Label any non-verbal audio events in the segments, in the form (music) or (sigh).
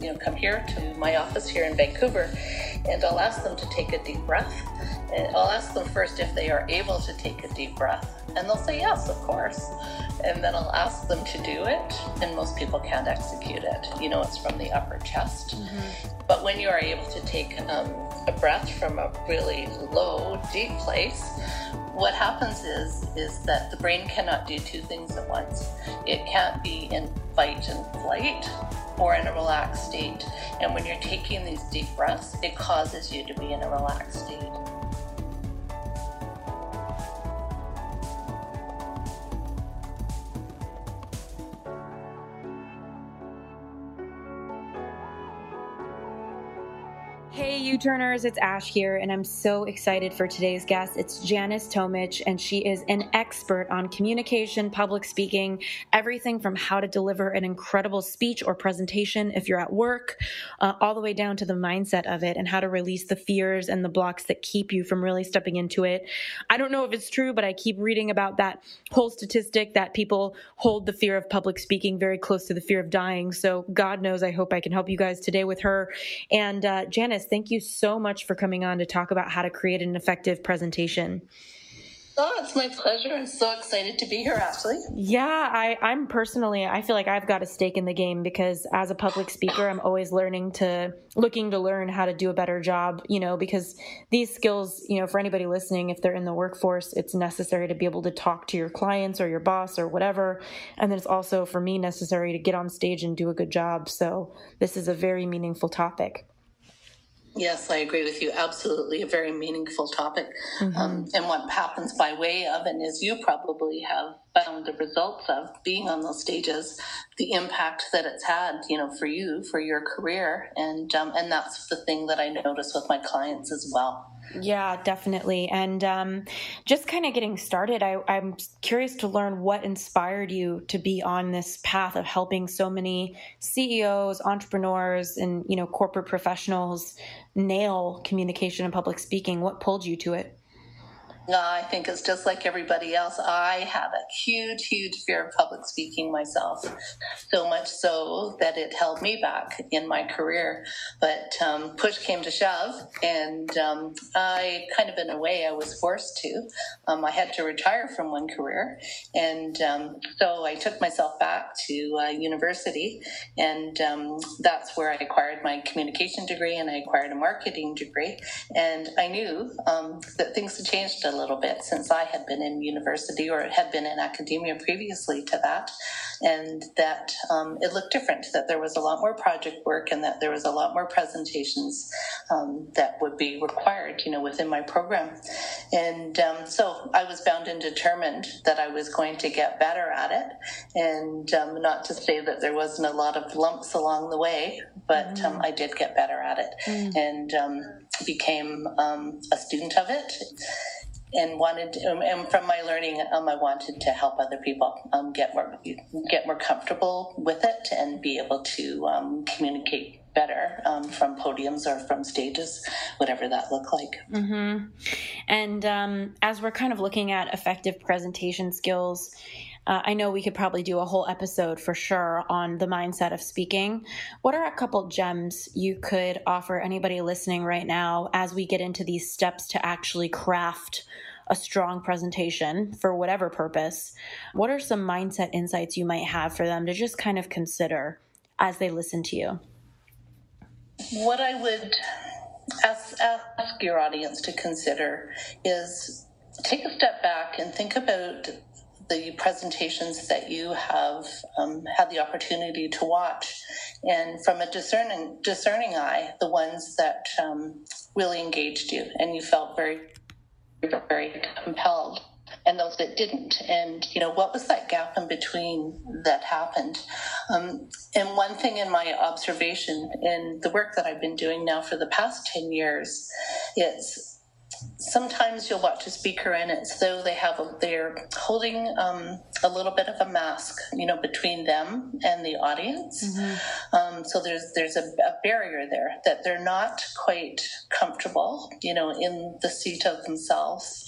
you know, come here to my office here in Vancouver, and I'll ask them to take a deep breath. And I'll ask them first if they are able to take a deep breath, and they'll say yes, of course. And then I'll ask them to do it, and most people can't execute it. You know, it's from the upper chest. Mm-hmm. But when you are able to take um, a breath from a really low, deep place, what happens is is that the brain cannot do two things at once. It can't be in fight and flight or in a relaxed state. And when you're taking these deep breaths, it causes you to be in a relaxed state. U-Turners, it's Ash here, and I'm so excited for today's guest. It's Janice Tomich, and she is an expert on communication, public speaking, everything from how to deliver an incredible speech or presentation if you're at work, uh, all the way down to the mindset of it and how to release the fears and the blocks that keep you from really stepping into it. I don't know if it's true, but I keep reading about that whole statistic that people hold the fear of public speaking very close to the fear of dying. So God knows, I hope I can help you guys today with her. And uh, Janice, thank you so much for coming on to talk about how to create an effective presentation. Oh, it's my pleasure. I'm so excited to be here, Ashley. Yeah, I, I'm personally, I feel like I've got a stake in the game because as a public speaker, I'm always learning to, looking to learn how to do a better job, you know, because these skills, you know, for anybody listening, if they're in the workforce, it's necessary to be able to talk to your clients or your boss or whatever. And then it's also, for me, necessary to get on stage and do a good job. So this is a very meaningful topic. Yes, I agree with you. Absolutely, a very meaningful topic. Mm-hmm. Um, and what happens by way of, and as you probably have found the results of being on those stages, the impact that it's had, you know, for you, for your career, and um, and that's the thing that I notice with my clients as well. Yeah, definitely. And um, just kind of getting started, I, I'm curious to learn what inspired you to be on this path of helping so many CEOs, entrepreneurs, and you know corporate professionals nail communication and public speaking. What pulled you to it? I think it's just like everybody else. I have a huge, huge fear of public speaking myself, so much so that it held me back in my career. But um, push came to shove, and um, I kind of, in a way, I was forced to. Um, I had to retire from one career, and um, so I took myself back to uh, university, and um, that's where I acquired my communication degree and I acquired a marketing degree. And I knew um, that things had changed a little bit since I had been in university or had been in academia previously to that, and that um, it looked different, that there was a lot more project work and that there was a lot more presentations um, that would be required, you know, within my program. And um, so I was bound and determined that I was going to get better at it, and um, not to say that there wasn't a lot of lumps along the way, but mm. I did get better at it mm. and um, became um, a student of it and wanted um, and from my learning um, i wanted to help other people um, get more get more comfortable with it and be able to um, communicate better um, from podiums or from stages whatever that looked like mm-hmm. and um, as we're kind of looking at effective presentation skills uh, I know we could probably do a whole episode for sure on the mindset of speaking. What are a couple gems you could offer anybody listening right now as we get into these steps to actually craft a strong presentation for whatever purpose? What are some mindset insights you might have for them to just kind of consider as they listen to you? What I would ask your audience to consider is take a step back and think about the presentations that you have um, had the opportunity to watch, and from a discerning discerning eye, the ones that um, really engaged you and you felt very very compelled and those that didn't. And you know what was that gap in between that happened? Um, and one thing in my observation in the work that i've been doing now for the past 10 years it's sometimes you'll watch a speaker and it's though they have a, they're holding um, a little bit of a mask you know between them and the audience mm-hmm. um, so there's there's a, a, barrier there that they're not quite comfortable you know in the seat of themselves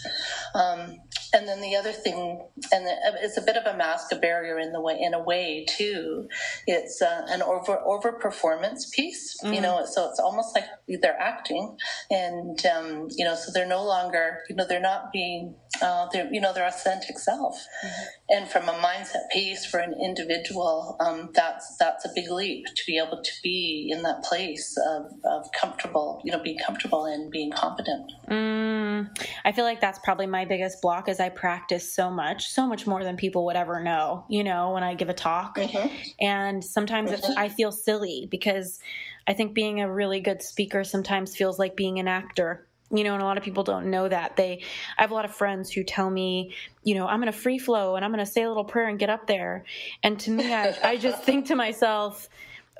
um, and then the other thing and it's a bit of a mask a barrier in the way in a way too it's uh, an over over performance piece mm-hmm. you know so it's almost like they're acting and um, you know so they're no longer, you know, they're not being, uh, they're, you know, their authentic self. Mm-hmm. And from a mindset piece for an individual, um, that's that's a big leap to be able to be in that place of, of comfortable, you know, being comfortable and being competent. Mm, I feel like that's probably my biggest block is I practice so much, so much more than people would ever know, you know, when I give a talk. Mm-hmm. And sometimes mm-hmm. I feel silly because I think being a really good speaker sometimes feels like being an actor you know and a lot of people don't know that. They i have a lot of friends who tell me you know i'm to free flow and i'm going to say a little prayer and get up there. And to me I, I just think to myself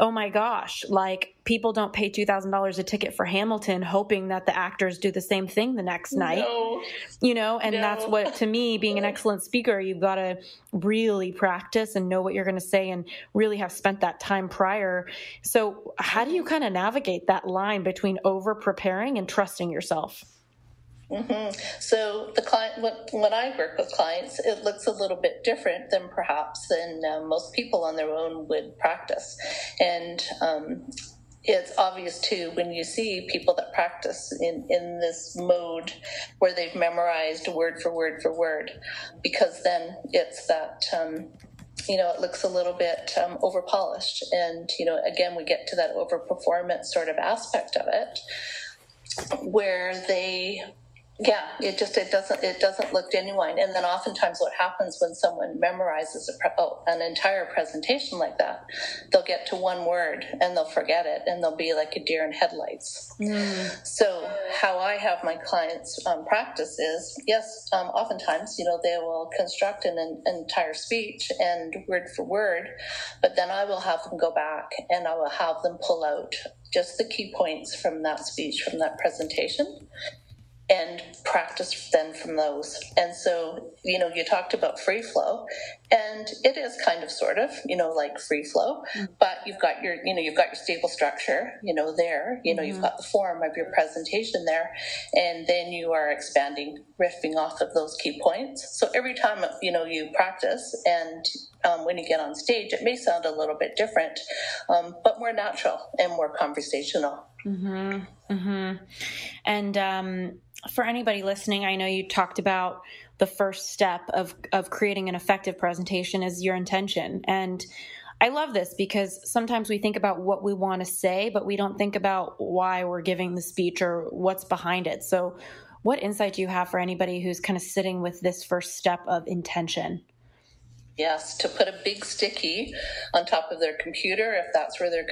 oh my gosh, like people don't pay $2,000 a ticket for Hamilton hoping that the actors do the same thing the next night. No. You know, and no. that's what, to me, being an excellent speaker, you've got to really practice and know what you're going to say and really have spent that time prior. So, how do you kind of navigate that line between over preparing and trusting yourself? Mm-hmm. So the client, when I work with clients, it looks a little bit different than perhaps than uh, most people on their own would practice, and um, it's obvious too when you see people that practice in in this mode where they've memorized word for word for word, because then it's that. Um, you know, it looks a little bit um, over polished. And, you know, again, we get to that over performance sort of aspect of it where they yeah it just it doesn't it doesn't look genuine. And then oftentimes what happens when someone memorizes pre- oh, an entire presentation like that they'll get to one word and they'll forget it and they'll be like a deer in headlights. Mm. so how i have my clients um, practice is yes um, oftentimes you know they will construct an, an entire speech and word for word but then i will have them go back and i will have them pull out just the key points from that speech from that presentation and practice then from those. And so, you know, you talked about free flow, and it is kind of sort of, you know, like free flow, mm-hmm. but you've got your, you know, you've got your stable structure, you know, there, you know, mm-hmm. you've got the form of your presentation there, and then you are expanding, riffing off of those key points. So every time, you know, you practice and um, when you get on stage, it may sound a little bit different, um, but more natural and more conversational. Mm-hmm. Mm-hmm. And um, for anybody listening, I know you talked about the first step of of creating an effective presentation is your intention and I love this because sometimes we think about what we want to say, but we don't think about why we're giving the speech or what's behind it. So, what insight do you have for anybody who's kind of sitting with this first step of intention? Yes, to put a big sticky on top of their computer if that's where they're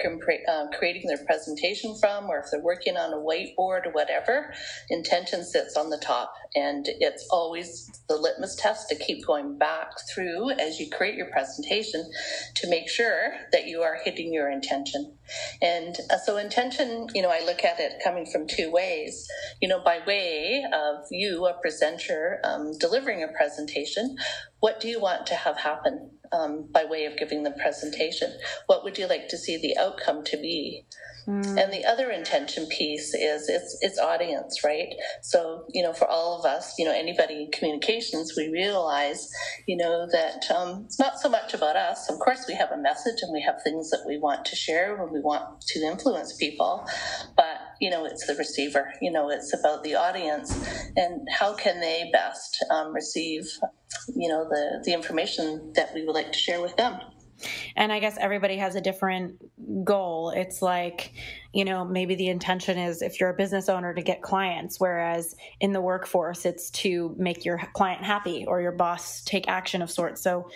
uh, creating their presentation from, or if they're working on a whiteboard or whatever. Intention sits on the top, and it's always the litmus test to keep going back through as you create your presentation to make sure that you are hitting your intention. And uh, so, intention, you know, I look at it coming from two ways. You know, by way of you, a presenter, um, delivering a presentation, what do you want to have happen um, by way of giving the presentation? What would you like to see the outcome to be? Mm. And the other intention piece is it's it's audience, right? So you know, for all of us, you know, anybody in communications, we realize, you know, that um, it's not so much about us. Of course, we have a message and we have things that we want to share when we want to influence people, but you know, it's the receiver. You know, it's about the audience and how can they best um, receive, you know, the the information that we would like to share with them. And I guess everybody has a different goal. It's like, you know, maybe the intention is if you're a business owner to get clients, whereas in the workforce, it's to make your client happy or your boss take action of sorts. So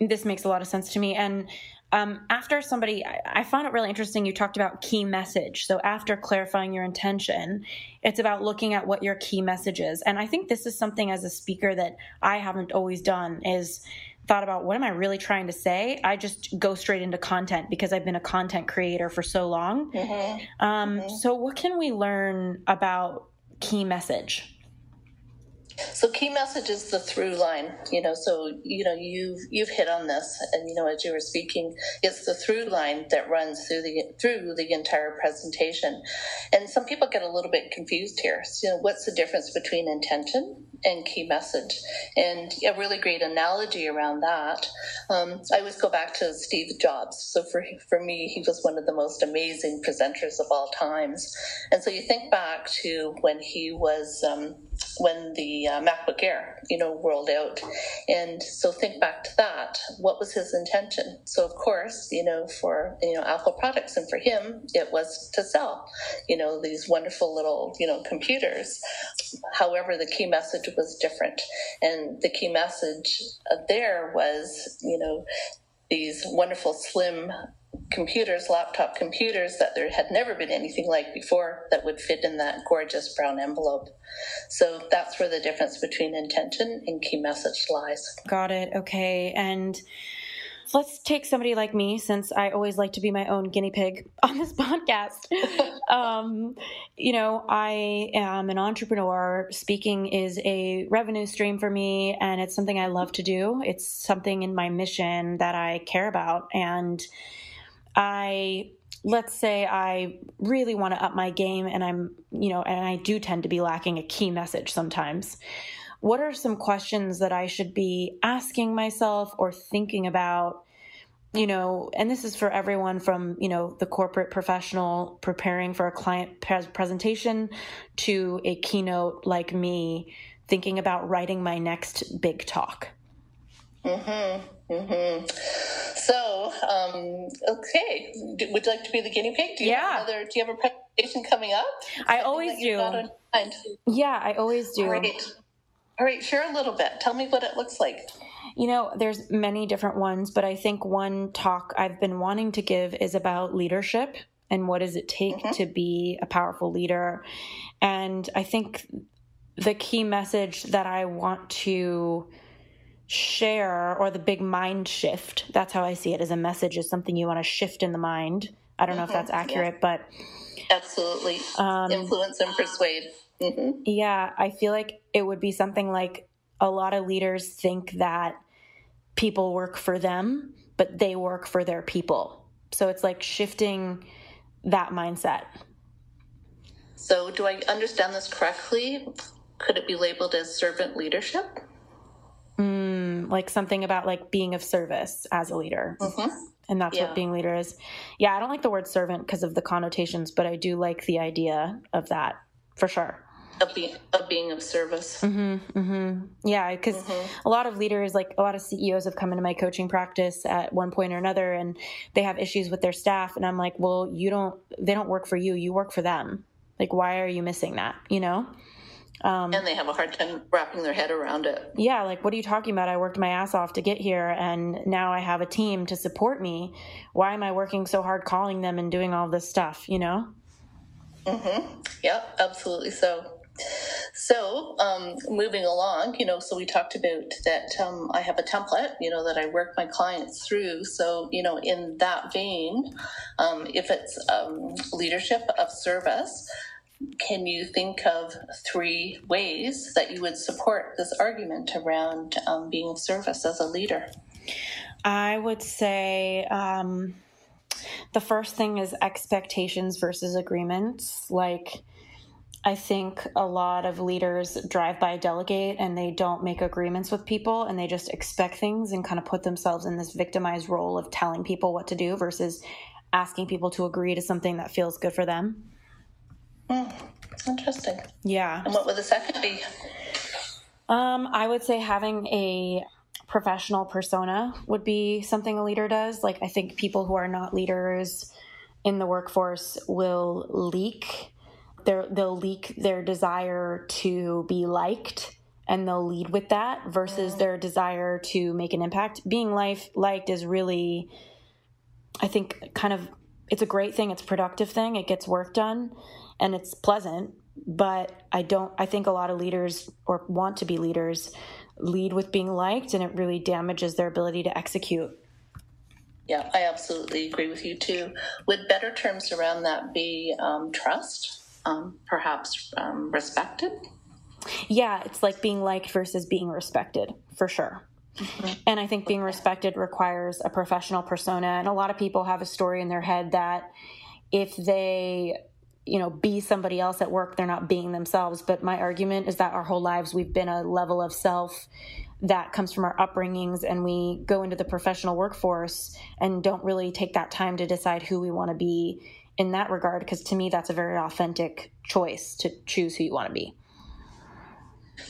this makes a lot of sense to me. And um, after somebody, I, I found it really interesting. You talked about key message. So after clarifying your intention, it's about looking at what your key message is. And I think this is something as a speaker that I haven't always done is thought about what am I really trying to say. I just go straight into content because I've been a content creator for so long. Mm-hmm. Um, mm-hmm. So what can we learn about key message? So key message is the through line, you know. So you know you've you've hit on this, and you know as you were speaking, it's the through line that runs through the through the entire presentation. And some people get a little bit confused here. So, you know, what's the difference between intention and key message? And a really great analogy around that. Um, I always go back to Steve Jobs. So for for me, he was one of the most amazing presenters of all times. And so you think back to when he was um, when the uh, MacBook Air, you know, rolled out. And so think back to that. What was his intention? So of course, you know, for you know Apple products, and for him, it was to sell, you know, these wonderful little you know computers. However, the key message was different, and the key message there was, you know, these wonderful slim computers, laptop computers, that there had never been anything like before that would fit in that gorgeous brown envelope. So that's where the difference between intention and key message lies. Got it. Okay. And let's take somebody like me, since I always like to be my own guinea pig (laughs) on this podcast. (laughs) um, you know, I am an entrepreneur. Speaking is a revenue stream for me, and it's something I love to do. It's something in my mission that I care about. And I let's say I really want to up my game and I'm, you know, and I do tend to be lacking a key message sometimes. What are some questions that I should be asking myself or thinking about? You know, and this is for everyone from, you know, the corporate professional preparing for a client presentation to a keynote like me thinking about writing my next big talk. Mhm. Mhm. So, um, okay, would you like to be the guinea pig? Do you yeah. Have another, do you have a presentation coming up? I always do. Yeah, I always do. All right. All right, share a little bit. Tell me what it looks like. You know, there's many different ones, but I think one talk I've been wanting to give is about leadership and what does it take mm-hmm. to be a powerful leader. And I think the key message that I want to share or the big mind shift that's how i see it as a message is something you want to shift in the mind i don't mm-hmm. know if mm-hmm. that's accurate yeah. but absolutely um, influence and persuade mm-hmm. yeah i feel like it would be something like a lot of leaders think that people work for them but they work for their people so it's like shifting that mindset so do i understand this correctly could it be labeled as servant leadership like something about like being of service as a leader. Mm-hmm. And that's yeah. what being leader is. Yeah, I don't like the word servant because of the connotations, but I do like the idea of that for sure. Of being, of being of service. Mm-hmm, mm-hmm. Yeah, because mm-hmm. a lot of leaders, like a lot of CEOs, have come into my coaching practice at one point or another, and they have issues with their staff. And I'm like, well, you don't. They don't work for you. You work for them. Like, why are you missing that? You know. Um, and they have a hard time wrapping their head around it. Yeah, like, what are you talking about? I worked my ass off to get here, and now I have a team to support me. Why am I working so hard calling them and doing all this stuff, you know? Mm-hmm. Yep, absolutely so. So, um, moving along, you know, so we talked about that um, I have a template, you know, that I work my clients through. So, you know, in that vein, um, if it's um, leadership of service, can you think of three ways that you would support this argument around um, being of service as a leader? I would say um, the first thing is expectations versus agreements. Like, I think a lot of leaders drive by delegate and they don't make agreements with people and they just expect things and kind of put themselves in this victimized role of telling people what to do versus asking people to agree to something that feels good for them. Mm, interesting. Yeah. And what would the second be? Um, I would say having a professional persona would be something a leader does. Like, I think people who are not leaders in the workforce will leak their, they'll leak their desire to be liked and they'll lead with that versus their desire to make an impact. Being life liked is really, I think, kind of it's a great thing. It's a productive thing. It gets work done, and it's pleasant. But I don't. I think a lot of leaders or want to be leaders lead with being liked, and it really damages their ability to execute. Yeah, I absolutely agree with you too. Would better terms around that be um, trust, um, perhaps um, respected? Yeah, it's like being liked versus being respected for sure. Mm-hmm. And I think being respected requires a professional persona. And a lot of people have a story in their head that if they, you know, be somebody else at work, they're not being themselves. But my argument is that our whole lives we've been a level of self that comes from our upbringings and we go into the professional workforce and don't really take that time to decide who we want to be in that regard because to me that's a very authentic choice to choose who you want to be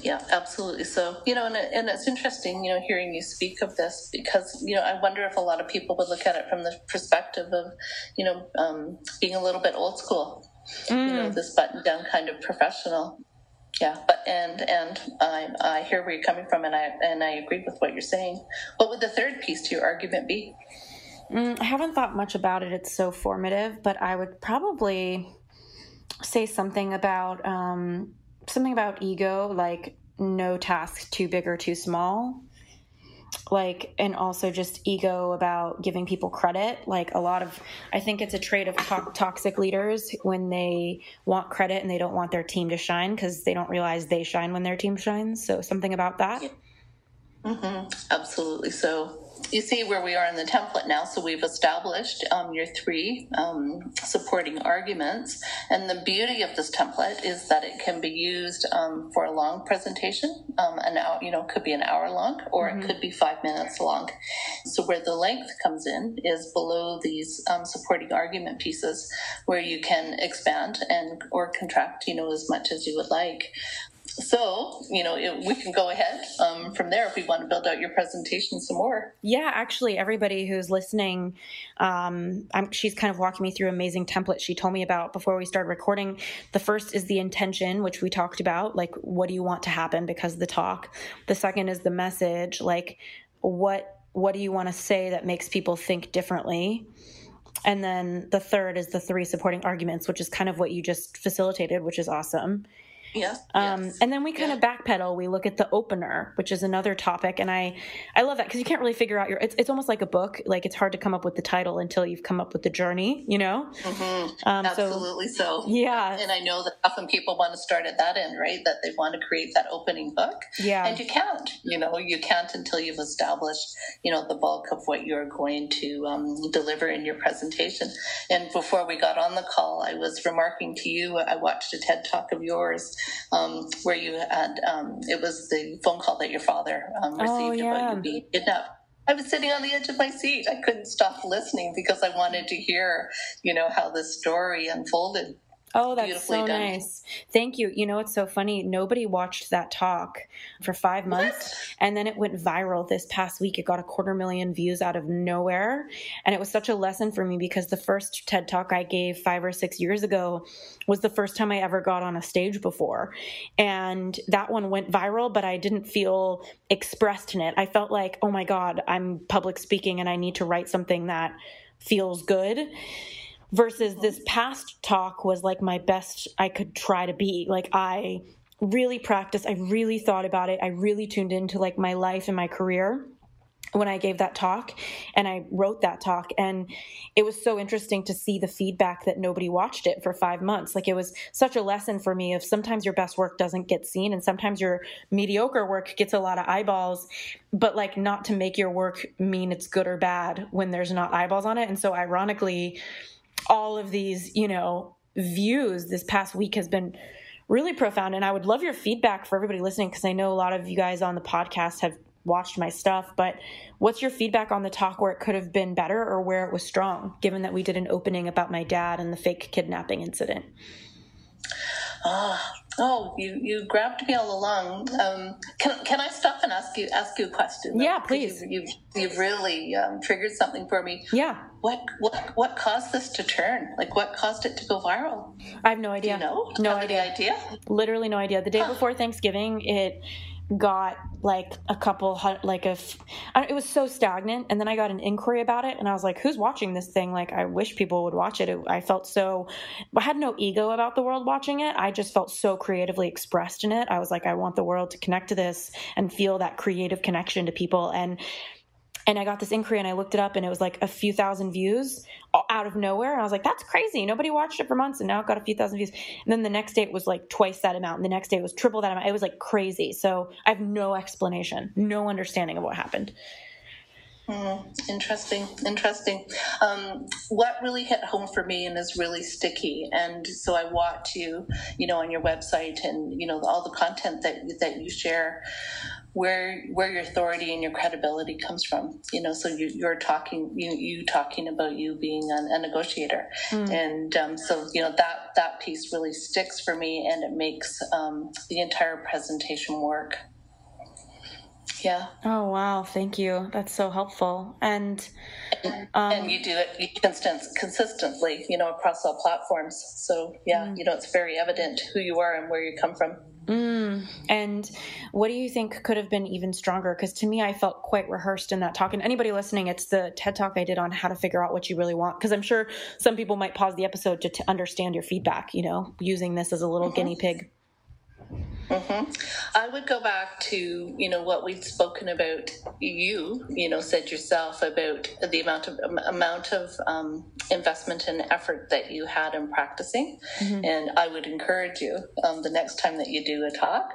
yeah, absolutely. So, you know, and, and it's interesting, you know, hearing you speak of this because, you know, I wonder if a lot of people would look at it from the perspective of, you know, um, being a little bit old school, mm. you know, mm. this button down kind of professional. Yeah, but and and I, I hear where you're coming from, and I and I agree with what you're saying. What would the third piece to your argument be? Mm, I haven't thought much about it. It's so formative, but I would probably say something about um, something about ego, like no task too big or too small. Like, and also just ego about giving people credit. Like, a lot of, I think it's a trait of to- toxic leaders when they want credit and they don't want their team to shine because they don't realize they shine when their team shines. So, something about that. Mm-hmm. Absolutely. So, you see where we are in the template now. So we've established um, your three um, supporting arguments. And the beauty of this template is that it can be used um, for a long presentation. Um, an hour, you know, could be an hour long or mm-hmm. it could be five minutes long. So where the length comes in is below these um, supporting argument pieces where you can expand and or contract, you know, as much as you would like so you know it, we can go ahead um, from there if we want to build out your presentation some more. Yeah actually everybody who's listening um, she's kind of walking me through amazing templates she told me about before we started recording. The first is the intention which we talked about like what do you want to happen because of the talk? The second is the message like what what do you want to say that makes people think differently? And then the third is the three supporting arguments which is kind of what you just facilitated which is awesome Yes, um, yes. And then we kind yeah. of backpedal. We look at the opener, which is another topic, and I, I love that because you can't really figure out your. It's, it's almost like a book. Like it's hard to come up with the title until you've come up with the journey. You know. Mm-hmm. Um, Absolutely. So, so, yeah. And I know that often people want to start at that end, right? That they want to create that opening book. Yeah. And you can't. You know, you can't until you've established, you know, the bulk of what you're going to um, deliver in your presentation. And before we got on the call, I was remarking to you. I watched a TED talk of yours um, where you had um, it was the phone call that your father um, received oh, yeah. about you being kidnapped. I was sitting on the edge of my seat. I couldn't stop listening because I wanted to hear, you know, how the story unfolded. Oh, that's so done. nice. Thank you. You know, it's so funny. Nobody watched that talk for five months. What? And then it went viral this past week. It got a quarter million views out of nowhere. And it was such a lesson for me because the first TED talk I gave five or six years ago was the first time I ever got on a stage before. And that one went viral, but I didn't feel expressed in it. I felt like, oh my God, I'm public speaking and I need to write something that feels good versus this past talk was like my best I could try to be. Like I really practiced, I really thought about it, I really tuned into like my life and my career when I gave that talk and I wrote that talk. And it was so interesting to see the feedback that nobody watched it for five months. Like it was such a lesson for me of sometimes your best work doesn't get seen and sometimes your mediocre work gets a lot of eyeballs, but like not to make your work mean it's good or bad when there's not eyeballs on it. And so ironically, all of these, you know, views this past week has been really profound. And I would love your feedback for everybody listening because I know a lot of you guys on the podcast have watched my stuff. But what's your feedback on the talk where it could have been better or where it was strong, given that we did an opening about my dad and the fake kidnapping incident? Oh, Oh, you, you grabbed me all along. Um, can, can I stop and ask you ask you a question? Yeah, please. You, you, have really um, triggered something for me. Yeah. What what what caused this to turn? Like, what caused it to go viral? I have no idea. Do you know? No idea. Idea? Literally no idea. The day huh. before Thanksgiving, it got like a couple like a it was so stagnant and then i got an inquiry about it and i was like who's watching this thing? Like i wish people would watch it, it i felt so i had no ego about the world watching it. I just felt so creatively expressed in it. I was like i want the world to connect to this and feel that creative connection to people. And and I got this inquiry and I looked it up and it was like a few thousand views out of nowhere. And I was like, that's crazy. Nobody watched it for months and now it got a few thousand views. And then the next day it was like twice that amount. And the next day it was triple that amount. It was like crazy. So I have no explanation, no understanding of what happened. Mm, interesting, interesting. Um, what really hit home for me and is really sticky, and so I watch you, you know, on your website and you know all the content that that you share where where your authority and your credibility comes from. You know so you, are talking you you talking about you being a, a negotiator. Mm. and um, so you know that that piece really sticks for me and it makes um, the entire presentation work. Yeah. Oh wow. Thank you. That's so helpful. And um, and you do it consistently you know across all platforms. So yeah mm. you know it's very evident who you are and where you come from Mm. And what do you think could have been even stronger? Because to me, I felt quite rehearsed in that talk. And anybody listening, it's the TED talk I did on how to figure out what you really want. Because I'm sure some people might pause the episode to t- understand your feedback, you know, using this as a little mm-hmm. guinea pig. Mm-hmm. I would go back to you know what we'd spoken about. You you know said yourself about the amount of amount of um, investment and effort that you had in practicing, mm-hmm. and I would encourage you um, the next time that you do a talk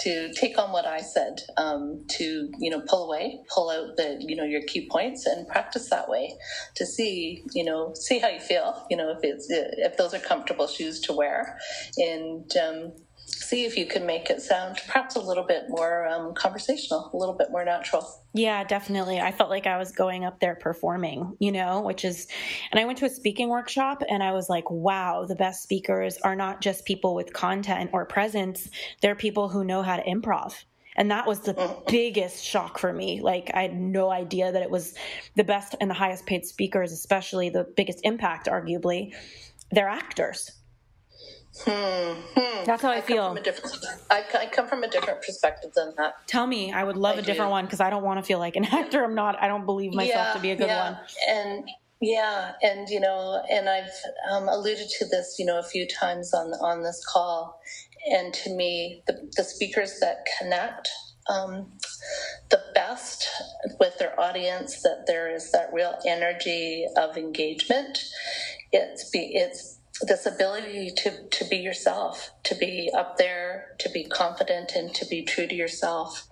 to take on what I said um, to you know pull away, pull out the you know your key points and practice that way to see you know see how you feel. You know if it's if those are comfortable shoes to wear, and um, see if you can make it sound perhaps a little bit more um, conversational, a little bit more natural. Yeah, definitely. I felt like I was going up there performing, you know, which is, and I went to a speaking workshop and I was like, wow, the best speakers are not just people with content or presence, they're people who know how to improv. And that was the mm-hmm. biggest shock for me. Like, I had no idea that it was the best and the highest paid speakers, especially the biggest impact, arguably, they're actors Hmm, hmm. That's how I, I feel. Come from a different, I, I, come from a different perspective than that. Tell me, I would love I a different one because I don't want to feel like an (laughs) actor. I'm not. I don't believe myself yeah, to be a good yeah. one. And yeah, and you know, and I've um, alluded to this, you know, a few times on on this call. And to me, the, the speakers that connect um, the best with their audience, that there is that real energy of engagement. It's be it's this ability to, to be yourself, to be up there, to be confident, and to be true to yourself.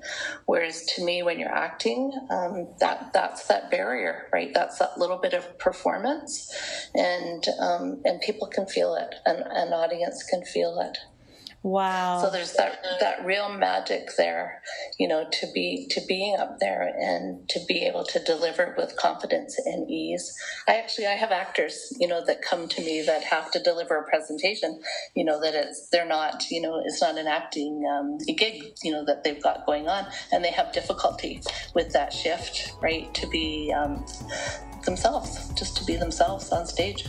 Whereas to me, when you're acting, um, that that's that barrier, right? That's that little bit of performance, and um, and people can feel it, and an audience can feel it. Wow. So there's that that real magic there, you know, to be to being up there and to be able to deliver with confidence and ease. I actually I have actors, you know, that come to me that have to deliver a presentation, you know, that it's they're not, you know, it's not an acting um, gig, you know, that they've got going on, and they have difficulty with that shift, right, to be um, themselves, just to be themselves on stage.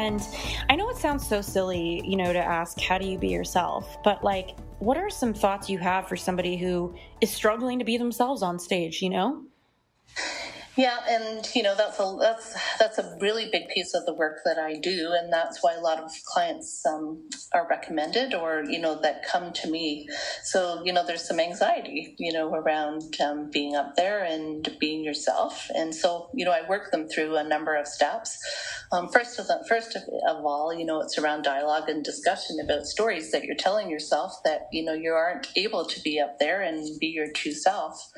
And I know it sounds so silly, you know, to ask, how do you be yourself? But like, what are some thoughts you have for somebody who is struggling to be themselves on stage, you know? Yeah, and you know that's a that's that's a really big piece of the work that I do, and that's why a lot of clients um, are recommended, or you know that come to me. So you know there's some anxiety, you know, around um, being up there and being yourself, and so you know I work them through a number of steps. Um, first of the, first of, of all, you know, it's around dialogue and discussion about stories that you're telling yourself that you know you aren't able to be up there and be your true self,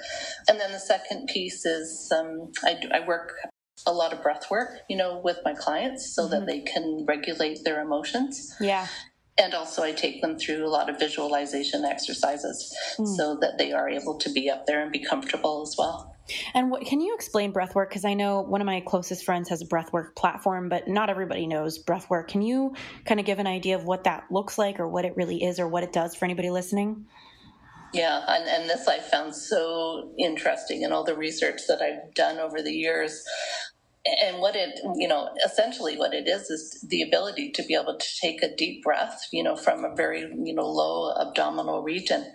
and then the second piece is um, I, I work a lot of breath work, you know, with my clients so mm-hmm. that they can regulate their emotions. Yeah. And also, I take them through a lot of visualization exercises mm. so that they are able to be up there and be comfortable as well. And what, can you explain breath work? Because I know one of my closest friends has a breath work platform, but not everybody knows breath work. Can you kind of give an idea of what that looks like or what it really is or what it does for anybody listening? Yeah, and, and this I found so interesting in all the research that I've done over the years. And what it you know essentially what it is is the ability to be able to take a deep breath you know from a very you know low abdominal region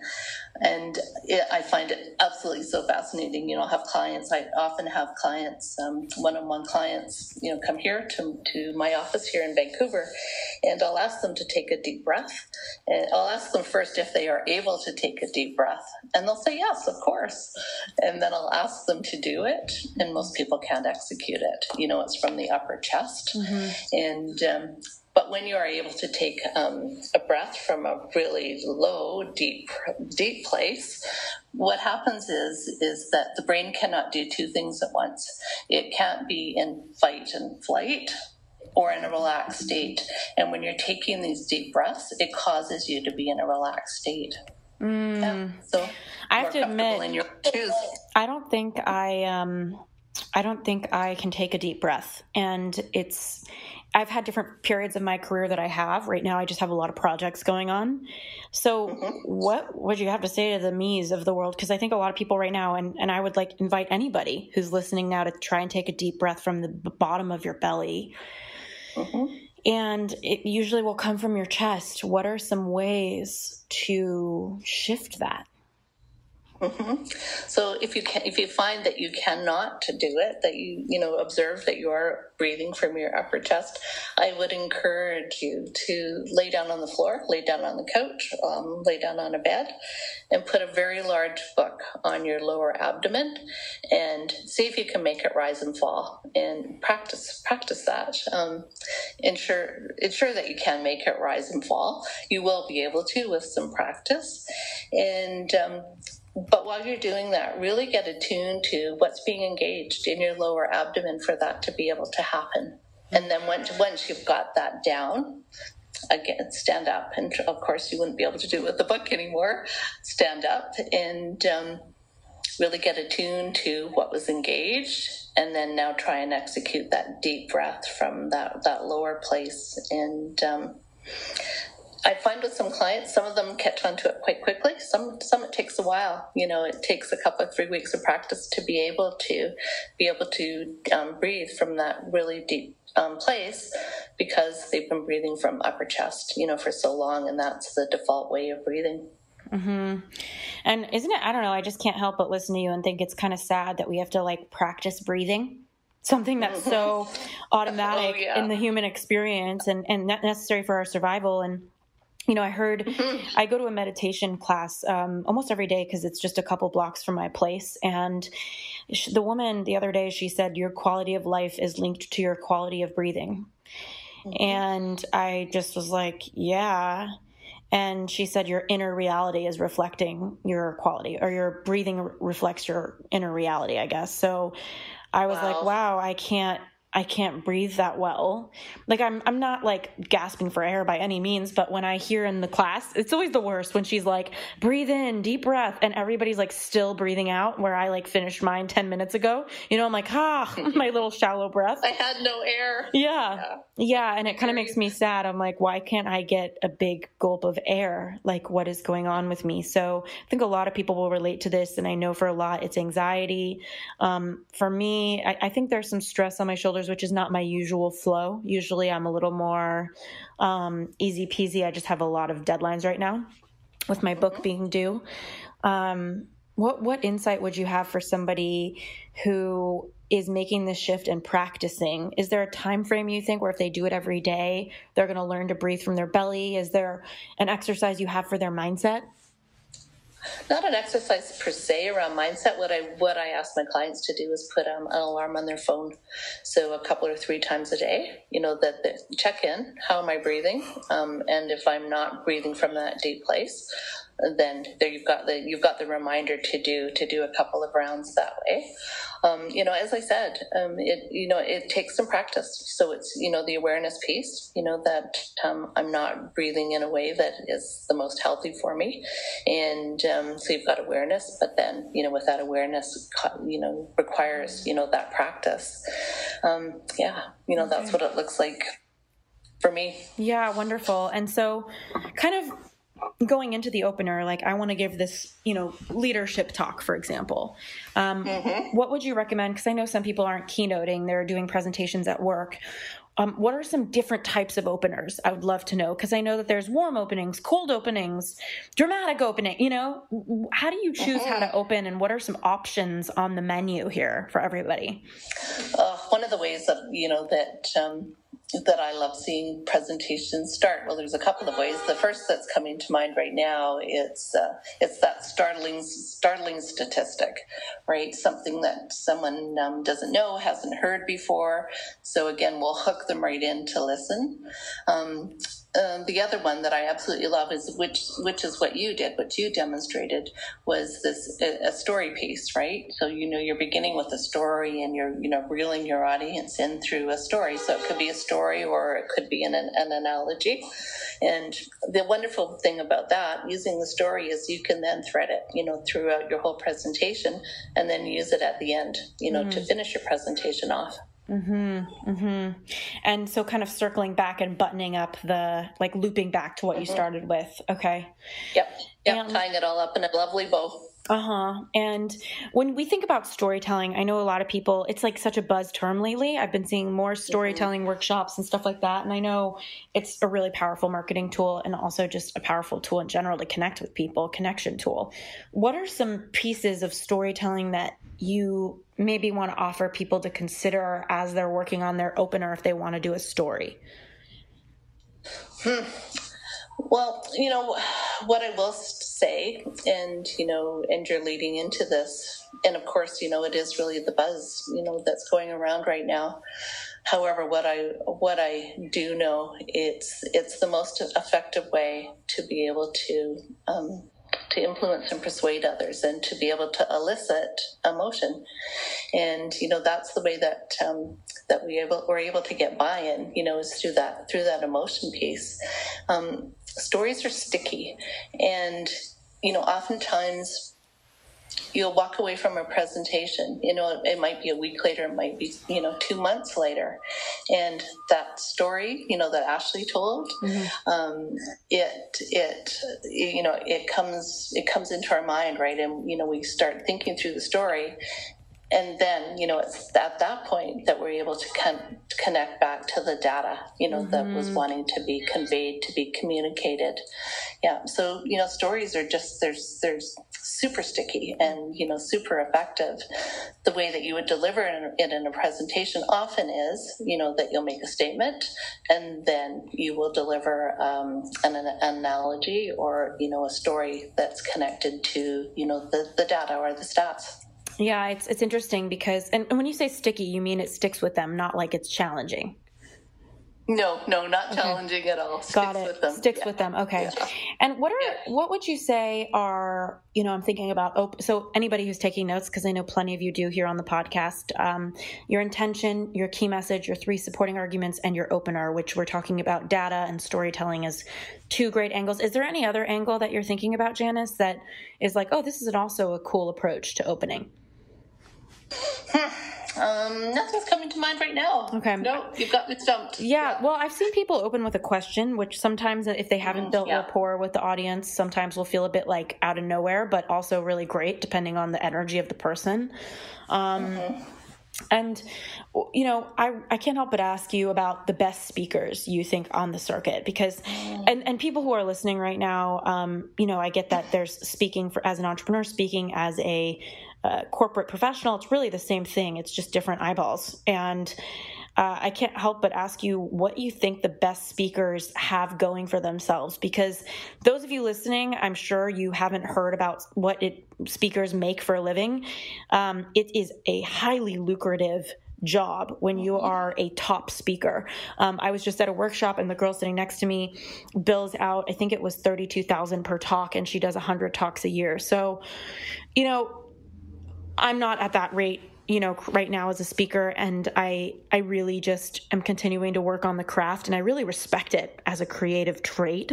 and it, I find it absolutely so fascinating. You know, I have clients. I often have clients, um, one-on-one clients, you know, come here to to my office here in Vancouver, and I'll ask them to take a deep breath. And I'll ask them first if they are able to take a deep breath, and they'll say yes, of course. And then I'll ask them to do it, and most people can't execute it. You know, it's from the upper chest, mm-hmm. and um, but when you are able to take um, a breath from a really low, deep, deep place, what happens is is that the brain cannot do two things at once. It can't be in fight and flight or in a relaxed state. And when you're taking these deep breaths, it causes you to be in a relaxed state. Mm. Yeah, so I have to admit, I don't think I um, I don't think I can take a deep breath, and it's I've had different periods of my career that I have. Right now, I just have a lot of projects going on. So, mm-hmm. what would you have to say to the me's of the world? Because I think a lot of people right now, and, and I would like invite anybody who's listening now to try and take a deep breath from the bottom of your belly. Mm-hmm. And it usually will come from your chest. What are some ways to shift that? Mm-hmm. So if you can, if you find that you cannot do it, that you you know observe that you are breathing from your upper chest, I would encourage you to lay down on the floor, lay down on the couch, um, lay down on a bed, and put a very large book on your lower abdomen, and see if you can make it rise and fall, and practice practice that. Um, ensure ensure that you can make it rise and fall. You will be able to with some practice, and um, but while you're doing that, really get attuned to what's being engaged in your lower abdomen for that to be able to happen. And then once, once you've got that down, again, stand up. And of course, you wouldn't be able to do it with the book anymore. Stand up and um, really get attuned to what was engaged. And then now try and execute that deep breath from that, that lower place. And um, I find with some clients, some of them catch on to it quite quickly. Some some it takes a while. You know, it takes a couple of three weeks of practice to be able to be able to um, breathe from that really deep um, place because they've been breathing from upper chest, you know, for so long, and that's the default way of breathing. hmm And isn't it? I don't know. I just can't help but listen to you and think it's kind of sad that we have to like practice breathing something that's so (laughs) automatic oh, yeah. in the human experience and, and necessary for our survival and you know, I heard mm-hmm. I go to a meditation class um, almost every day because it's just a couple blocks from my place. And she, the woman the other day, she said, Your quality of life is linked to your quality of breathing. Mm-hmm. And I just was like, Yeah. And she said, Your inner reality is reflecting your quality, or your breathing reflects your inner reality, I guess. So I was wow. like, Wow, I can't I can't breathe that well. Like I'm I'm not like gasping for air by any means, but when I hear in the class, it's always the worst when she's like, breathe in, deep breath, and everybody's like still breathing out where I like finished mine 10 minutes ago. You know, I'm like, ah, (laughs) my little shallow breath. I had no air. Yeah. Yeah, yeah and it kind of makes me sad. I'm like, why can't I get a big gulp of air? Like what is going on with me? So I think a lot of people will relate to this, and I know for a lot it's anxiety. Um, for me, I, I think there's some stress on my shoulders shoulders, which is not my usual flow. Usually I'm a little more um, easy peasy. I just have a lot of deadlines right now with my book being due. Um, what what insight would you have for somebody who is making this shift and practicing is there a time frame you think where if they do it every day they're going to learn to breathe from their belly is there an exercise you have for their mindset not an exercise per se around mindset. What I what I ask my clients to do is put um, an alarm on their phone, so a couple or three times a day. You know that they check in. How am I breathing? Um, and if I'm not breathing from that deep place, then there you've got the you've got the reminder to do to do a couple of rounds that way. Um, you know, as I said, um, it you know it takes some practice. So it's you know the awareness piece. You know that um, I'm not breathing in a way that is the most healthy for me, and um, so you've got awareness. But then you know with that awareness, you know requires you know that practice. Um, yeah, you know that's what it looks like for me. Yeah, wonderful. And so, kind of going into the opener, like I want to give this, you know, leadership talk, for example. Um, mm-hmm. What would you recommend? Because I know some people aren't keynoting; they're doing presentations at work. Um, what are some different types of openers? I would love to know because I know that there's warm openings, cold openings, dramatic opening. You know, how do you choose mm-hmm. how to mm-hmm. open, and what are some options on the menu here for everybody? Uh, one of the ways that you know that um, that I love seeing presentations start? Well, there's a couple of ways. The first that's coming to mind right now it's uh, it's that startling startling statistic, right? Something that someone um, doesn't know, hasn't heard before. So again, we'll hook them right in to listen. Um, um, the other one that I absolutely love is which which is what you did, what you demonstrated was this a, a, story piece, right? So you know you're beginning with a story and you're you know reeling your audience in through a story. So it could be a story or it could be an, an analogy. And the wonderful thing about that, using the story, is you can then thread it, you know, throughout your whole presentation, and then use it at the end, you know, mm. to finish your presentation off. Mm-hmm. Mm-hmm. And so kind of circling back and buttoning up the like looping back to what mm-hmm. you started with. Okay. Yep. Yep. And, tying it all up in a lovely bow. Uh-huh. And when we think about storytelling, I know a lot of people it's like such a buzz term lately. I've been seeing more mm-hmm. storytelling workshops and stuff like that. And I know it's a really powerful marketing tool and also just a powerful tool in general to connect with people, connection tool. What are some pieces of storytelling that you maybe want to offer people to consider as they're working on their opener if they want to do a story? Hmm. Well, you know, what I will say, and, you know, and you're leading into this, and of course, you know, it is really the buzz, you know, that's going around right now. However, what I what I do know, it's it's the most effective way to be able to um, to influence and persuade others and to be able to elicit emotion. And you know that's the way that um, that we able we're able to get buy-in you know is through that through that emotion piece. Um, stories are sticky. And you know oftentimes you'll walk away from a presentation. You know it might be a week later it might be you know two months later. And that story you know that ashley told mm-hmm. um, it it you know it comes it comes into our mind right? And you know we start thinking through the story and then you know it's at that point that we're able to con- connect back to the data you know mm-hmm. that was mm-hmm. wanting to be conveyed to be communicated yeah so you know stories are just there's there's super sticky and you know super effective the way that you would deliver it in a presentation often is you know that you'll make a statement and then you will deliver um, an, an analogy or you know a story that's connected to you know the, the data or the stats yeah, it's it's interesting because and when you say sticky, you mean it sticks with them, not like it's challenging. No, no, not okay. challenging at all. Got it. With them. Sticks yeah. with them. Okay. Yeah. And what are yeah. what would you say are you know I'm thinking about op- so anybody who's taking notes because I know plenty of you do here on the podcast. Um, your intention, your key message, your three supporting arguments, and your opener, which we're talking about data and storytelling as two great angles. Is there any other angle that you're thinking about, Janice, that is like, oh, this is an also a cool approach to opening? Um, nothing's coming to mind right now. Okay. No, you've got me stumped. Yeah, yeah, well, I've seen people open with a question, which sometimes, if they haven't mm, built yeah. rapport with the audience, sometimes will feel a bit like out of nowhere, but also really great depending on the energy of the person. Um, mm-hmm. and you know I, I can't help but ask you about the best speakers you think on the circuit because and, and people who are listening right now um, you know i get that there's speaking for as an entrepreneur speaking as a uh, corporate professional it's really the same thing it's just different eyeballs and uh, I can't help but ask you what you think the best speakers have going for themselves. Because those of you listening, I'm sure you haven't heard about what it, speakers make for a living. Um, it is a highly lucrative job when you are a top speaker. Um, I was just at a workshop and the girl sitting next to me bills out, I think it was 32,000 per talk and she does 100 talks a year. So, you know, I'm not at that rate you know right now as a speaker and i i really just am continuing to work on the craft and i really respect it as a creative trait.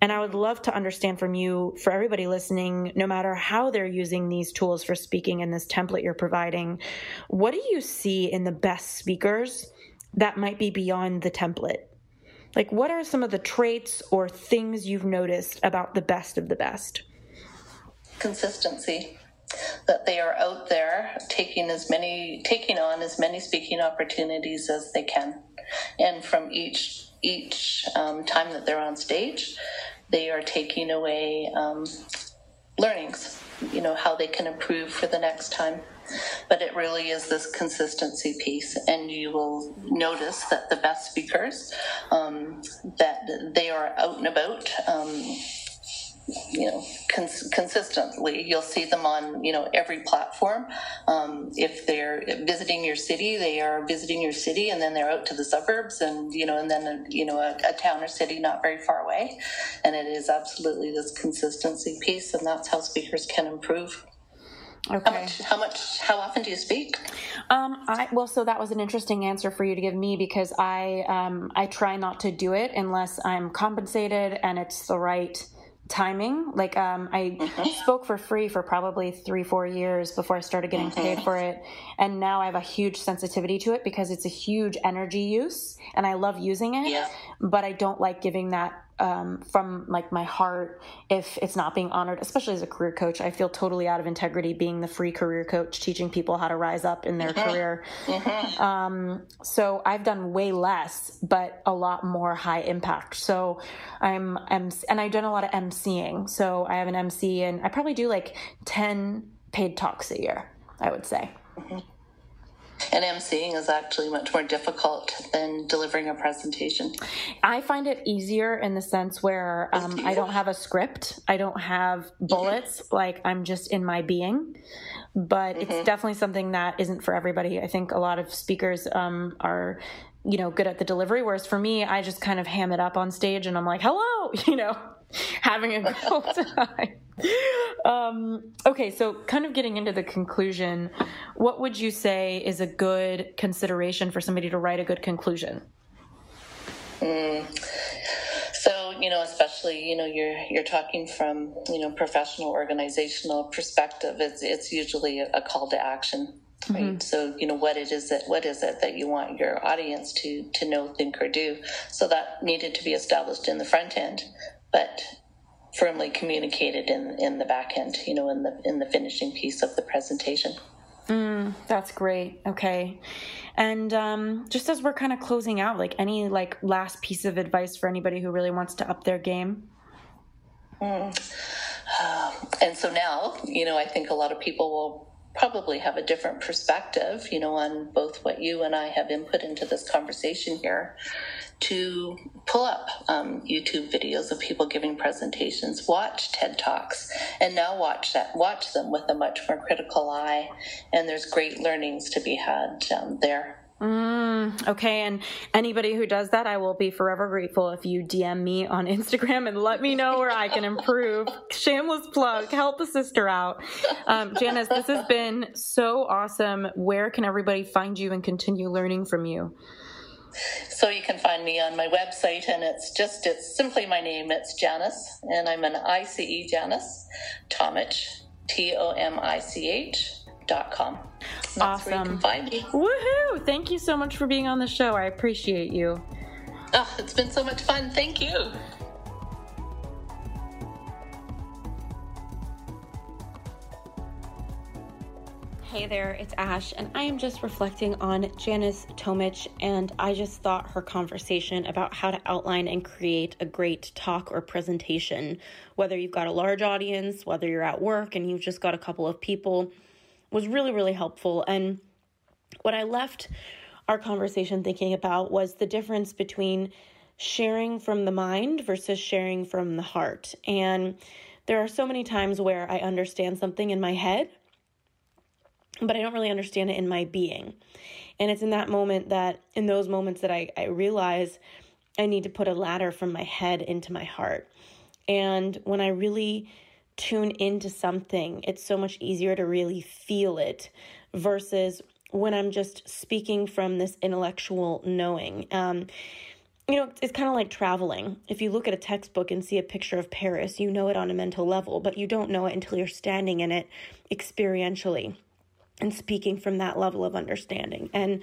And i would love to understand from you for everybody listening no matter how they're using these tools for speaking in this template you're providing what do you see in the best speakers that might be beyond the template? Like what are some of the traits or things you've noticed about the best of the best? Consistency that they are out there taking as many taking on as many speaking opportunities as they can. And from each each um, time that they're on stage they are taking away um, learnings you know how they can improve for the next time. But it really is this consistency piece. And you will notice that the best speakers um, that they are out and about um, you know cons- consistently you'll see them on you know every platform um, if they're visiting your city they are visiting your city and then they're out to the suburbs and you know and then you know a, a town or city not very far away and it is absolutely this consistency piece and that's how speakers can improve Okay. How much, how much? How often do you speak? Um, I well, so that was an interesting answer for you to give me because I um, I try not to do it unless I'm compensated and it's the right timing. Like um, I mm-hmm. spoke for free for probably three, four years before I started getting mm-hmm. paid for it, and now I have a huge sensitivity to it because it's a huge energy use, and I love using it. Yeah. But I don't like giving that um, from like my heart if it's not being honored especially as a career coach i feel totally out of integrity being the free career coach teaching people how to rise up in their mm-hmm. career mm-hmm. Um, so i've done way less but a lot more high impact so i'm, I'm and i've done a lot of emceeing so i have an mc and i probably do like 10 paid talks a year i would say mm-hmm. And emceeing is actually much more difficult than delivering a presentation. I find it easier in the sense where um, I don't have a script, I don't have bullets, mm-hmm. like I'm just in my being. But mm-hmm. it's definitely something that isn't for everybody. I think a lot of speakers um, are you know good at the delivery whereas for me i just kind of ham it up on stage and i'm like hello (laughs) you know (laughs) having a good (laughs) time. Um, okay, so kind of getting into the conclusion, what would you say is a good consideration for somebody to write a good conclusion? Mm. So you know, especially you know, you're you're talking from you know professional organizational perspective. It's it's usually a call to action right mm-hmm. so you know what it is that what is it that you want your audience to to know think or do so that needed to be established in the front end but firmly communicated in in the back end, you know, in the in the finishing piece of the presentation. Mm, that's great. Okay. And um, just as we're kind of closing out, like any like last piece of advice for anybody who really wants to up their game? Mm. Uh, (sighs) and so now, you know, I think a lot of people will probably have a different perspective, you know, on both what you and I have input into this conversation here to pull up um, YouTube videos of people giving presentations, watch TED Talks, and now watch that, watch them with a much more critical eye. And there's great learnings to be had um, there. Mm, okay, and anybody who does that, I will be forever grateful if you DM me on (laughs) Instagram and let me know where I can improve. (laughs) Shameless plug, help a sister out. Um, Janice, this has been so awesome. Where can everybody find you and continue learning from you? So you can find me on my website, and it's just, it's simply my name. It's Janice, and I'm an ICE Janice Tomich, T O M I C H dot com. awesome. find me. Woohoo! Thank you so much for being on the show. I appreciate you. Oh, it's been so much fun. Thank you. Hey there, it's Ash, and I am just reflecting on Janice Tomich, and I just thought her conversation about how to outline and create a great talk or presentation, whether you've got a large audience, whether you're at work and you've just got a couple of people, was really, really helpful. And what I left our conversation thinking about was the difference between sharing from the mind versus sharing from the heart. And there are so many times where I understand something in my head, but I don't really understand it in my being. And it's in that moment that, in those moments, that I, I realize I need to put a ladder from my head into my heart. And when I really tune into something, it's so much easier to really feel it versus when I'm just speaking from this intellectual knowing. Um, you know, it's kind of like traveling. If you look at a textbook and see a picture of Paris, you know it on a mental level, but you don't know it until you're standing in it experientially and speaking from that level of understanding. And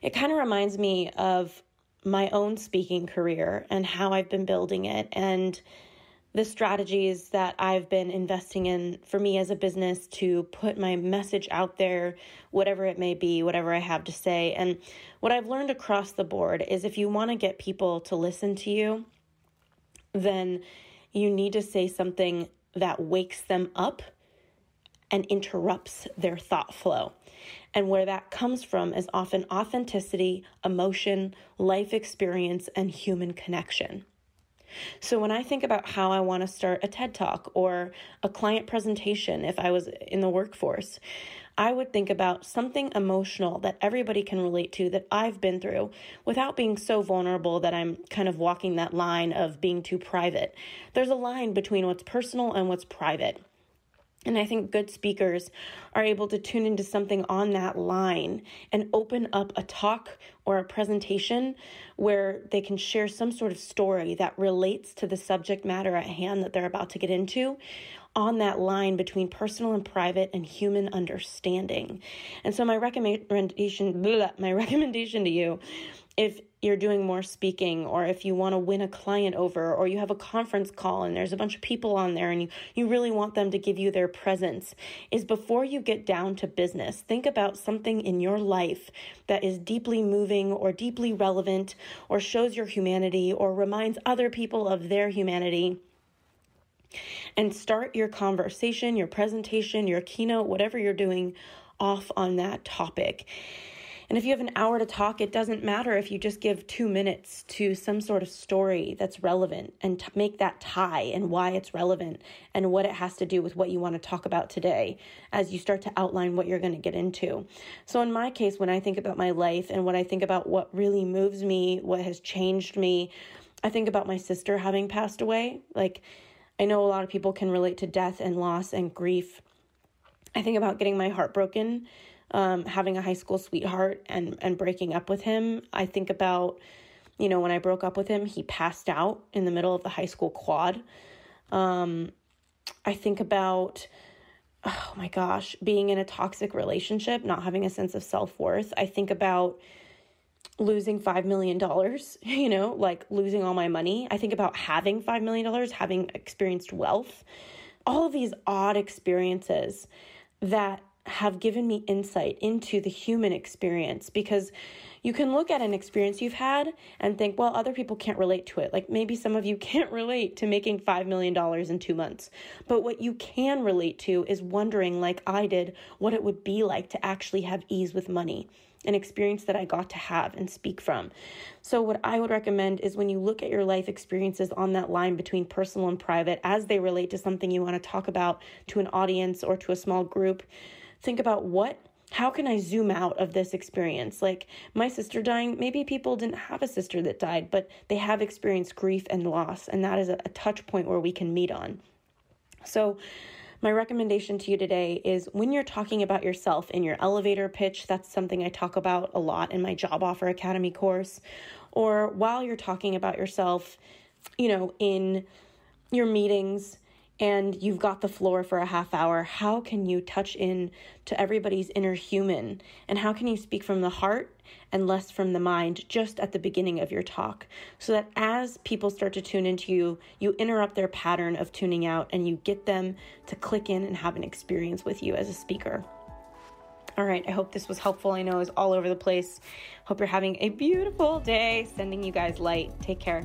it kind of reminds me of my own speaking career and how I've been building it and the strategies that I've been investing in for me as a business to put my message out there, whatever it may be, whatever I have to say. And what I've learned across the board is if you want to get people to listen to you, then you need to say something that wakes them up and interrupts their thought flow. And where that comes from is often authenticity, emotion, life experience, and human connection. So when I think about how I want to start a TED Talk or a client presentation if I was in the workforce, I would think about something emotional that everybody can relate to that I've been through without being so vulnerable that I'm kind of walking that line of being too private. There's a line between what's personal and what's private. And I think good speakers are able to tune into something on that line and open up a talk or a presentation where they can share some sort of story that relates to the subject matter at hand that they're about to get into on that line between personal and private and human understanding. And so my recommendation (laughs) my recommendation to you if you're doing more speaking or if you want to win a client over or you have a conference call and there's a bunch of people on there and you, you really want them to give you their presence is before you get down to business think about something in your life that is deeply moving or deeply relevant or shows your humanity or reminds other people of their humanity. And start your conversation your presentation your keynote whatever you're doing off on that topic and if you have an hour to talk, it doesn't matter if you just give two minutes to some sort of story that's relevant and to make that tie and why it's relevant and what it has to do with what you want to talk about today as you start to outline what you're going to get into. So, in my case, when I think about my life and when I think about what really moves me, what has changed me, I think about my sister having passed away. Like, I know a lot of people can relate to death and loss and grief. I think about getting my heart broken um, having a high school sweetheart and and breaking up with him. I think about, you know, when I broke up with him, he passed out in the middle of the high school quad. Um, I think about, oh my gosh, being in a toxic relationship, not having a sense of self worth. I think about losing $5 million, (laughs) you know, like losing all my money. I think about having $5 million, having experienced wealth, all of these odd experiences that have given me insight into the human experience because you can look at an experience you've had and think, well, other people can't relate to it. Like maybe some of you (laughs) can't relate to making $5 million in two months. But what you can relate to is wondering, like I did, what it would be like to actually have ease with money an experience that I got to have and speak from. So, what I would recommend is when you look at your life experiences on that line between personal and private as they relate to something you want to talk about to an audience or to a small group, think about what how can I zoom out of this experience? Like my sister dying, maybe people didn't have a sister that died, but they have experienced grief and loss, and that is a, touch point where we can meet on. So, my recommendation to you today is when you're talking about yourself in your elevator pitch, that's something I talk about a lot in my Job Offer Academy course, or while you're talking about yourself, you know, in your meetings and you've got the floor for a half hour, how can you touch in to everybody's inner human? And how can you speak from the heart and less from the mind just at the beginning of your talk? So that as people start to tune into you, you interrupt their pattern of tuning out and you get them to click in and have an experience with you as a speaker. All right, I hope this was helpful. I know it was all over the place. Hope you're having a beautiful day. Sending you guys light. Take care.